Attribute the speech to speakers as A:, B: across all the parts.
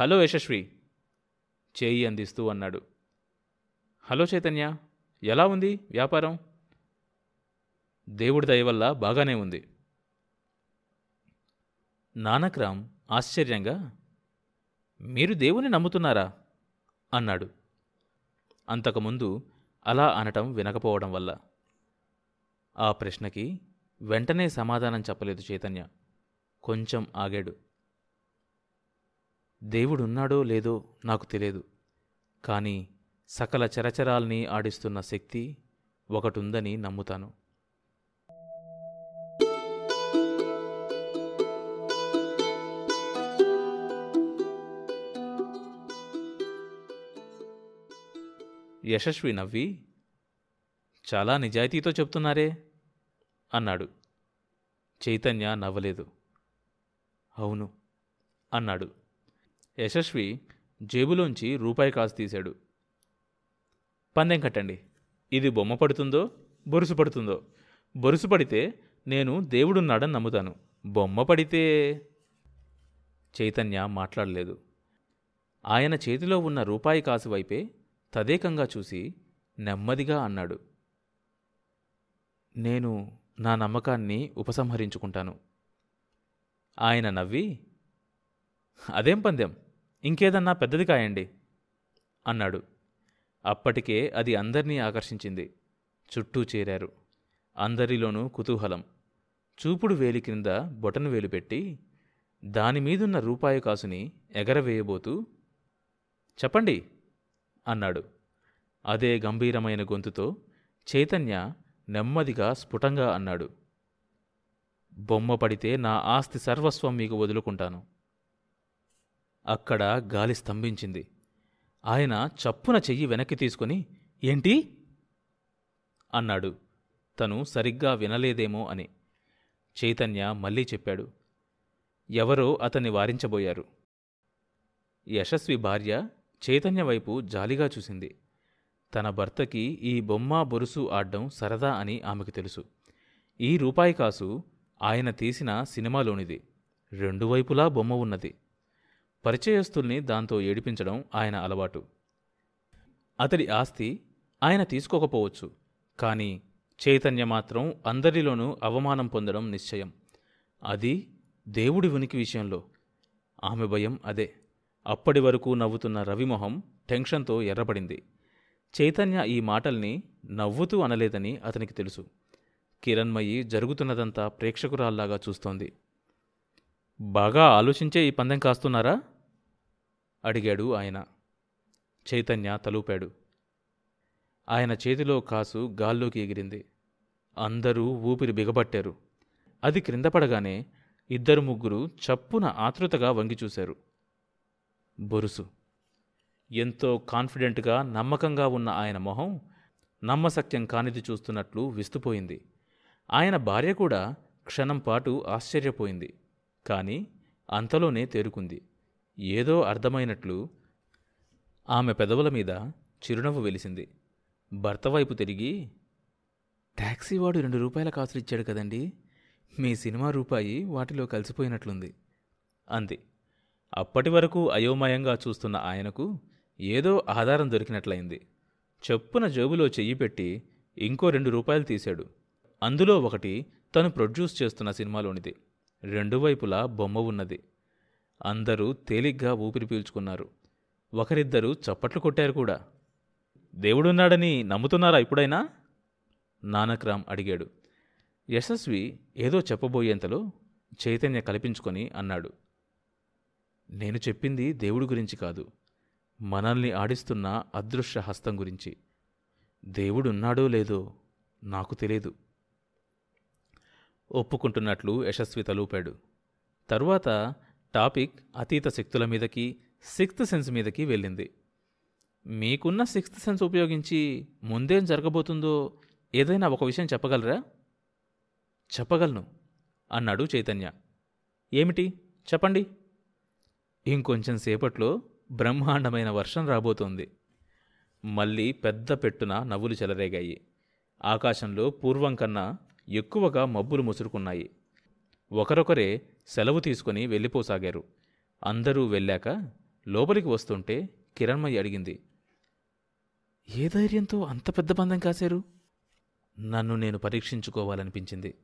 A: Hello Yashasvi. చేయి అందిస్తూ అన్నాడు. హలో చైతన్య ఎలా ఉంది వ్యాపారం? దేవుడి దయ వల్ల బాగానే ఉంది. నానక్రామ్ ఆశ్చర్యంగా మీరు దేవుని నమ్ముతున్నారా? అన్నాడు. అంతకుముందు అలా అనటం వినకపోవడం వల్ల. ఆ ప్రశ్నకి వెంటనే సమాధానం చెప్పలేదు చైతన్య. కొంచెం ఆగాడు. దేవుడున్నాడో లేదో నాకు తెలియదు. కానీ సకల చరచరాల్ని ఆడిస్తున్న శక్తి ఒకటుందని నమ్ముతాను. యశస్వి నవ్వి చాలా నిజాయితీతో చెప్తున్నారే అన్నాడు. చైతన్య నవ్వలేదు. అవును అన్నాడు. యశస్వి జేబులోంచి రూపాయి కాసు తీశాడు. పందెం కట్టండి. ఇది బొమ్మ పడుతుందో బొరుసు పడుతుందో? బొరుసు పడితే నేను దేవుడున్నాడని నమ్ముతాను. బొమ్మ పడితే చైతన్య మాట్లాడలేదు. ఆయన చేతిలో ఉన్న రూపాయి కాసు వైపే తదేకంగా చూసి నెమ్మదిగా అన్నాడు. నేను నా నమ్మకాన్ని ఉపసంహరించుకుంటాను. ఆయన నవ్వి అదేం పందెం? ఇంకేదన్నా పెద్దది కాయండి అన్నాడు. అప్పటికే అది అందర్నీ ఆకర్షించింది. చుట్టూ చేరారు. అందరిలోనూ కుతూహలం. చూపుడు వేలి క్రింద బొటను వేలు పెట్టి దానిమీదున్న రూపాయి కాసుని ఎగరవేయబోతూ చెప్పండి అన్నాడు. అదే గంభీరమైన గొంతుతో చైతన్య నెమ్మదిగా స్ఫుటంగా అన్నాడు. బొమ్మ పడితే నా ఆస్తి సర్వస్వం మీకు వదులుకుంటాను. అక్కడ గాలి స్తంభించింది. ఆయన చప్పున చెయ్యి వెనక్కి తీసుకుని ఏంటి? అన్నాడు. తను సరిగ్గా వినలేదేమో అని. చైతన్య మళ్ళీ చెప్పాడు. ఎవరో అతన్ని వారించబోయారు. యశస్వి భార్య చైతన్య వైపు జాలిగా చూసింది. తన భర్తకి ఈ బొమ్మ బొరుసు ఆడ్డం సరదా అని ఆమెకు తెలుసు. ఈ రూపాయి కాసు ఆయన తీసిన సినిమాలోనిది. రెండు వైపులా బొమ్మ ఉన్నది. పరిచయస్తుల్ని దాంతో ఏడిపించడం ఆయన అలవాటు. అతడి ఆస్తి ఆయన తీసుకోకపోవచ్చు కానీ చైతన్య మాత్రం అందరిలోనూ అవమానం పొందడం నిశ్చయం. అది దేవుడి ఉనికి విషయంలో. ఆమె భయం అదే. అప్పటి వరకు నవ్వుతున్న రవిమొహం టెన్షన్తో ఎర్రబడింది. చైతన్య ఈ మాటల్ని నవ్వుతూ అనలేదని అతనికి తెలుసు. కిరణ్మయి జరుగుతున్నదంతా ప్రేక్షకురాల్లాగా చూస్తోంది. బాగా ఆలోచించే ఈ పందెం కాస్తున్నారా? అడిగాడు ఆయన. చైతన్య తలూపాడు. ఆయన చేతిలో కాసు గాల్లోకి ఎగిరింది. అందరూ ఊపిరి బిగబట్టారు. అది క్రింద పడగానే ఇద్దరు ముగ్గురు చప్పున ఆతృతగా వంగి చూశారు. బొరుసు. ఎంతో కాన్ఫిడెంట్గా నమ్మకంగా ఉన్న ఆయన మొహం నమ్మసక్యం కానిది చూస్తున్నట్లు విస్తుపోయింది. ఆయన భార్య కూడా క్షణం పాటు ఆశ్చర్యపోయింది. కానీ అంతలోనే తేరుకుంది. ఏదో అర్థమైనట్లు ఆమె పెదవుల మీద చిరునవ్వు వెలిసింది. భర్త వైపు తిరిగి టాక్సీ వాడు రెండు రూపాయల కాసులు ఇచ్చాడు కదండి మీ సినిమా రూపాయి వాటిలో కలిసిపోయినట్లుంది అంది. అప్పటి వరకు అయోమయంగా చూస్తున్న ఆయనకు ఏదో ఆధారం దొరికినట్లయింది. చెప్పున జేబులో చెయ్యి పెట్టి ఇంకో రెండు రూపాయలు తీశాడు. అందులో ఒకటి తను ప్రొడ్యూస్ చేస్తున్న సినిమాలోనిది. రెండు వైపులా బొమ్మ ఉన్నది. అందరూ తేలిగ్గా ఊపిరి పీల్చుకున్నారు. ఒకరిద్దరు చప్పట్లు కొట్టారు కూడా. దేవుడున్నాడని నమ్ముతున్నారా ఇప్పుడైనా? నానక్రామ్ అడిగాడు. యశస్వి ఏదో చెప్పబోయేంతలో చైతన్య కల్పించుకొని అన్నాడు. నేను చెప్పింది దేవుడి గురించి కాదు. మనల్ని ఆడిస్తున్న అదృశ్య హస్తం గురించి. దేవుడున్నాడో లేదో నాకు తెలియదు. ఒప్పుకుంటున్నట్లు యశస్వి తలూపాడు. తరువాత టాపిక్ అతీత శక్తుల మీదకి సిక్స్త్ సెన్స్ మీదకి వెళ్ళింది. మీకున్న సిక్స్త్ సెన్స్ ఉపయోగించి ముందేం జరగబోతుందో ఏదైనా ఒక విషయం చెప్పగలరా? చెప్పగలను అన్నాడు చైతన్య. ఏమిటి? చెప్పండి. ఇంకొంచెం సేపట్లో బ్రహ్మాండమైన వర్షం రాబోతోంది. మళ్ళీ పెద్ద పెట్టున నవ్వులు చెలరేగాయి. ఆకాశంలో పూర్వం కన్నా ఎక్కువగా మబ్బులు ముసురుకున్నాయి. ఒకరొకరే సెలవు తీసుకుని వెళ్ళిపోసాగారు. అందరూ వెళ్ళాక లోపలికి వస్తుంటే కిరణ్మయ్య అడిగింది ఏ ధైర్యంతో అంత పెద్ద పందెం కాశారు? నన్ను నేను పరీక్షించుకోవాలనిపించింది.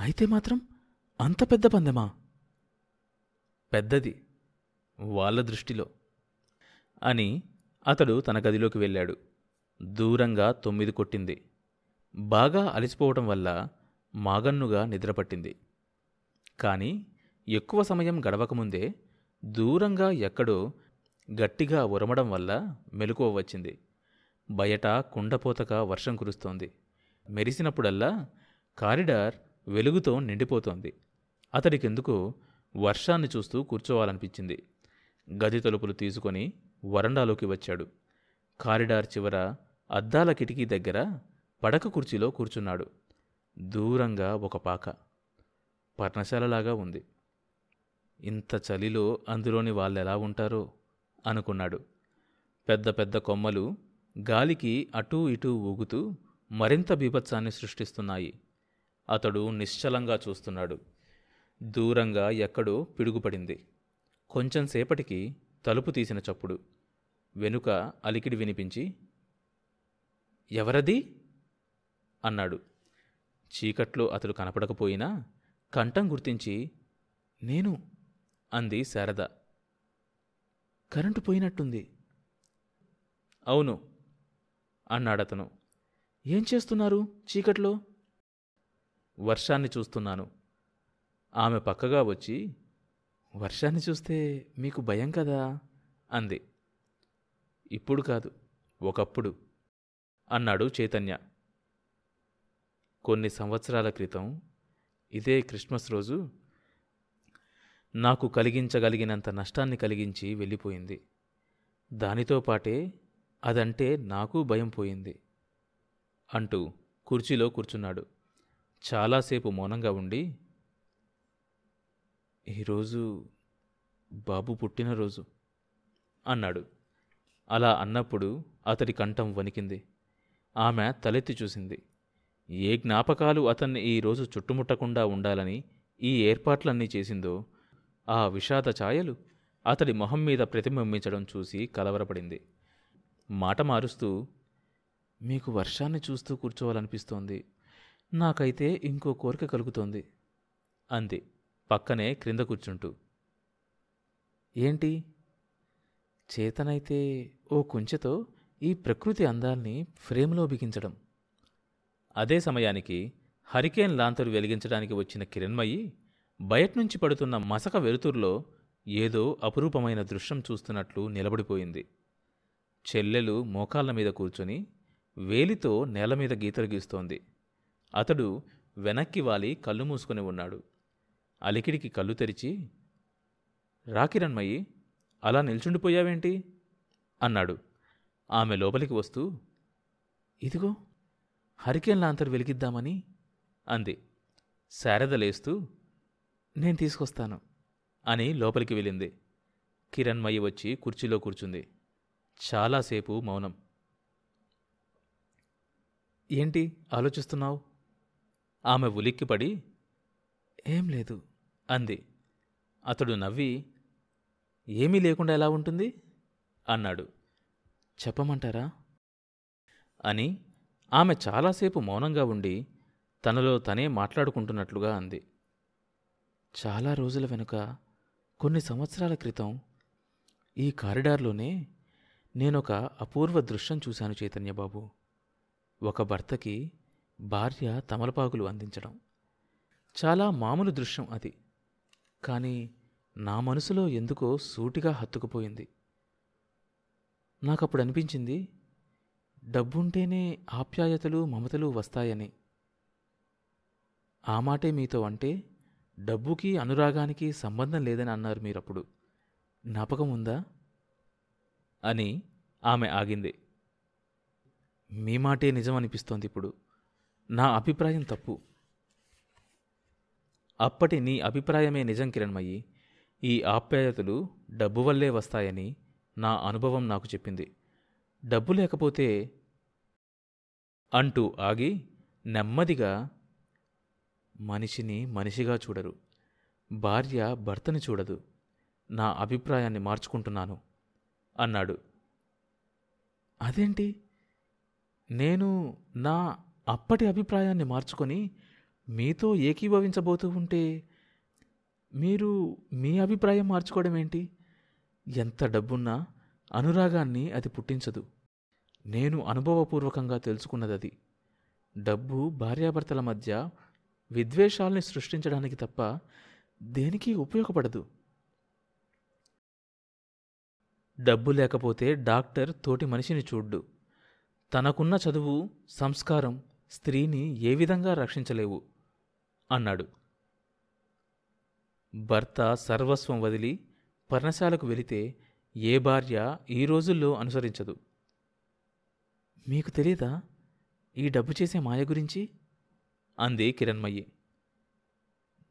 A: అయితే మాత్రం అంత పెద్ద పందెమా పెద్దది వాళ్ళ దృష్టిలో అని అతడు తన గదిలోకి వెళ్ళాడు. దూరంగా తొమ్మిది కొట్టింది. బాగా అలసిపోవటం వల్ల మాగన్నుగా నిద్రపట్టింది. కానీ ఎక్కువ సమయం గడవకముందే దూరంగా ఎక్కడో గట్టిగా ఉరమడం వల్ల మెలకువ వచ్చింది. బయట కుండపోతగా వర్షం కురుస్తోంది. మెరిసినప్పుడల్లా కారిడార్ వెలుగుతో నిండిపోతోంది. అతడికెందుకు వర్షాన్ని చూస్తూ కూర్చోవాలనిపించింది. గది తలుపులు తీసుకొని వరండాలోకి వచ్చాడు. కారిడార్ చివర అద్దాల కిటికీ దగ్గర పడక కుర్చీలో కూర్చున్నాడు. దూరంగా ఒక పాక. పర్ణశాలలాగా ఉంది. ఇంత చలిలో అందులోని వాళ్ళెలా ఉంటారో అనుకున్నాడు. పెద్ద పెద్ద కొమ్మలు గాలికి అటూ ఇటూ ఊగుతూ మరింత బీభత్సాన్ని సృష్టిస్తున్నాయి. అతడు నిశ్చలంగా చూస్తున్నాడు. దూరంగా ఎక్కడో పిడుగుపడింది. కొంచెం సేపటికి తలుపు తీసిన చప్పుడు. వెనుక అలికిడి వినిపించి ఎవరది? అన్నాడు. చీకట్లో అతడు కనపడకపోయినా కంఠం గుర్తించి నేను అంది శారద. కరెంటు పోయినట్టుంది. అవును అన్నాడతను ఏం చేస్తున్నారు చీకట్లో? వర్షాన్ని చూస్తున్నాను. ఆమె పక్కగా వచ్చి వర్షాన్ని చూస్తే మీకు భయం కదా? అంది. ఇప్పుడు కాదు ఒకప్పుడు అన్నాడు చైతన్య. కొన్ని సంవత్సరాల క్రితం ఇదే క్రిస్మస్ రోజు నాకు కలిగించగలిగినంత నష్టాన్ని కలిగించి వెళ్ళిపోయింది. దానితో పాటే అదంటే నాకు భయం పోయింది అంటూ కుర్చీలో కూర్చున్నాడు. చాలాసేపు మౌనంగా ఉండి ఈరోజు బాబు పుట్టినరోజు అన్నాడు. అలా అన్నప్పుడు అతడి కంఠం వణికింది. ఆమె తలెత్తి చూసింది. ఏ జ్ఞాపకాలు అతన్ని ఈరోజు చుట్టుముట్టకుండా ఉండాలని ఈ ఏర్పాట్లన్నీ చేసిందో ఆ విషాద ఛాయలు అతడి మొహం మీద ప్రతిబింబించడం చూసి కలవరపడింది. మాట మారుస్తూ మీకు వర్షాన్ని చూస్తూ కూర్చోవాలనిపిస్తోంది. నాకైతే ఇంకో కోరిక కలుగుతోంది అంది పక్కనే క్రింద కూర్చుంటూ. ఏంటి? చేతనైతే ఓ కుంచెతో ఈ ప్రకృతి అందాల్ని ఫ్రేమ్లో బిగించడం. అదే సమయానికి హరికేన్ లాంతరు వెలిగించడానికి వచ్చిన కిరణ్మయి బయట్నుంచి పడుతున్న మసక వెలుతురులో ఏదో అపురూపమైన దృశ్యం చూస్తున్నట్లు నిలబడిపోయింది. చెల్లెలు మోకాళ్ళ మీద కూర్చొని వేలితో నేల మీద గీతలు గీస్తోంది. అతడు వెనక్కి వాలి కళ్ళు మూసుకొని ఉన్నాడు. అలికిడికి కళ్ళు తెరిచి రాకిరణ్మయి అలా నిల్చుండిపోయావేంటి అన్నాడు. ఆమె లోపలికి వస్తూ ఇదిగో హరికేన్ లాంతర్ వెలిగిద్దామని అంది. శారద లేస్తూ నేను తీసుకొస్తాను అని లోపలికి వెళ్ళింది. కిరణ్మయ్య వచ్చి కుర్చీలో కూర్చుంది. చాలాసేపు మౌనం. ఏంటి ఆలోచిస్తున్నావు? ఆమె ఉలిక్కిపడి ఏం లేదు అంది. అతడు నవ్వి ఏమీ లేకుండా ఎలా ఉంటుంది? అన్నాడు. చెప్పమంటారా? అని ఆమె చాలాసేపు మౌనంగా ఉండి తనలో తనే మాట్లాడుకుంటున్నట్లుగా అంది. చాలా రోజుల వెనుక కొన్ని సంవత్సరాల క్రితం ఈ కారిడార్లోనే నేనొక అపూర్వ దృశ్యం చూశాను చైతన్యబాబు ఒక భర్తకి భార్య తమలపాకులు అందించడం. చాలా మామూలు దృశ్యం అది. కానీ నా మనసులో ఎందుకో సూటిగా హత్తుకుపోయింది. నాకప్పుడు అనిపించింది డబ్బుంటేనే ఆప్యాయతలు మమతలు వస్తాయని. ఆ మాటే మీతో అంటే డబ్బుకి అనురాగానికి సంబంధం లేదని అన్నారు మీరప్పుడు. జ్ఞాపకం ఉందా? అని ఆమె ఆగింది. మీ మాటే నిజం అనిపిస్తోంది ఇప్పుడు. నా అభిప్రాయం తప్పు. అప్పటి నీ అభిప్రాయమే నిజం కిరణ్మయ్యి. ఈ ఆప్యాయతలు డబ్బు వల్లే వస్తాయని నా అనుభవం నాకు చెప్పింది. డబ్బు లేకపోతే? అంటూ ఆగి నెమ్మదిగా మనిషిని మనిషిగా చూడరు. భార్య భర్తని చూడదు. నా అభిప్రాయాన్ని మార్చుకుంటున్నాను అన్నాడు. అదేంటి? నేను నా అప్పటి అభిప్రాయాన్ని మార్చుకొని మీతో ఏకీభవించబోతూ ఉంటే మీరు మీ అభిప్రాయం మార్చుకోవడం ఏంటి ఎంత డబ్బున్నా అనురాగాన్ని అది పుట్టించదు. నేను అనుభవపూర్వకంగా తెలుసుకున్నదది. డబ్బు భార్యాభర్తల మధ్య విద్వేషాల్ని సృష్టించడానికి తప్ప దేనికి ఉపయోగపడదు. డబ్బు లేకపోతే డాక్టర్ తోటి మనిషిని చూడ్డు. తనకున్న చదువు సంస్కారం స్త్రీని ఏ విధంగా రక్షించలేవు అన్నాడు. భర్త సర్వస్వం వదిలి పర్ణశాలకు వెళితే ఏ భార్య ఈ రోజుల్లో అనుసరించదు. మీకు తెలీదా? ఈ డబ్బు చేసే మాయ గురించి? అంది కిరణ్మయ్యి.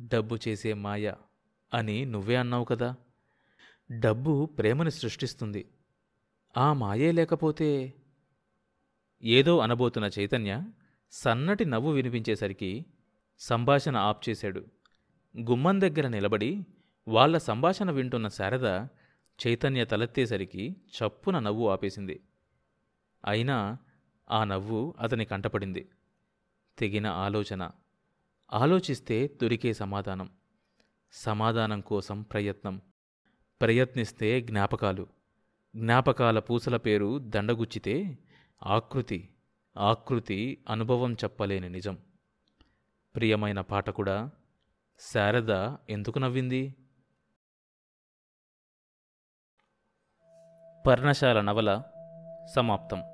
A: డబ్బు చేసే మాయ అని నువ్వే అన్నావు కదా? డబ్బు ప్రేమని సృష్టిస్తుంది. ఆ మాయే లేకపోతే? ఏదో అనబోతున్న చైతన్య సన్నటి నవ్వు వినిపించేసరికి సంభాషణ ఆప్ చేశాడు. గుమ్మం దగ్గర నిలబడి వాళ్ళ సంభాషణ వింటున్న శారద చైతన్య తలెత్తేసరికి చప్పున నవ్వు ఆపేసింది. అయినా ఆ నవ్వు అతని కంటపడింది. తెగిన ఆలోచన. ఆలోచిస్తే దొరికే సమాధానం. సమాధానం కోసం ప్రయత్నం. ప్రయత్నిస్తే జ్ఞాపకాలు. జ్ఞాపకాల పూసల పేరు దండగుచ్చితే ఆకృతి. ఆకృతి అనుభవం చెప్పలేని నిజం. ప్రియమైన పాఠకుడా శారద ఎందుకు నవ్వింది? పర్ణశాల నవల సమాప్తం.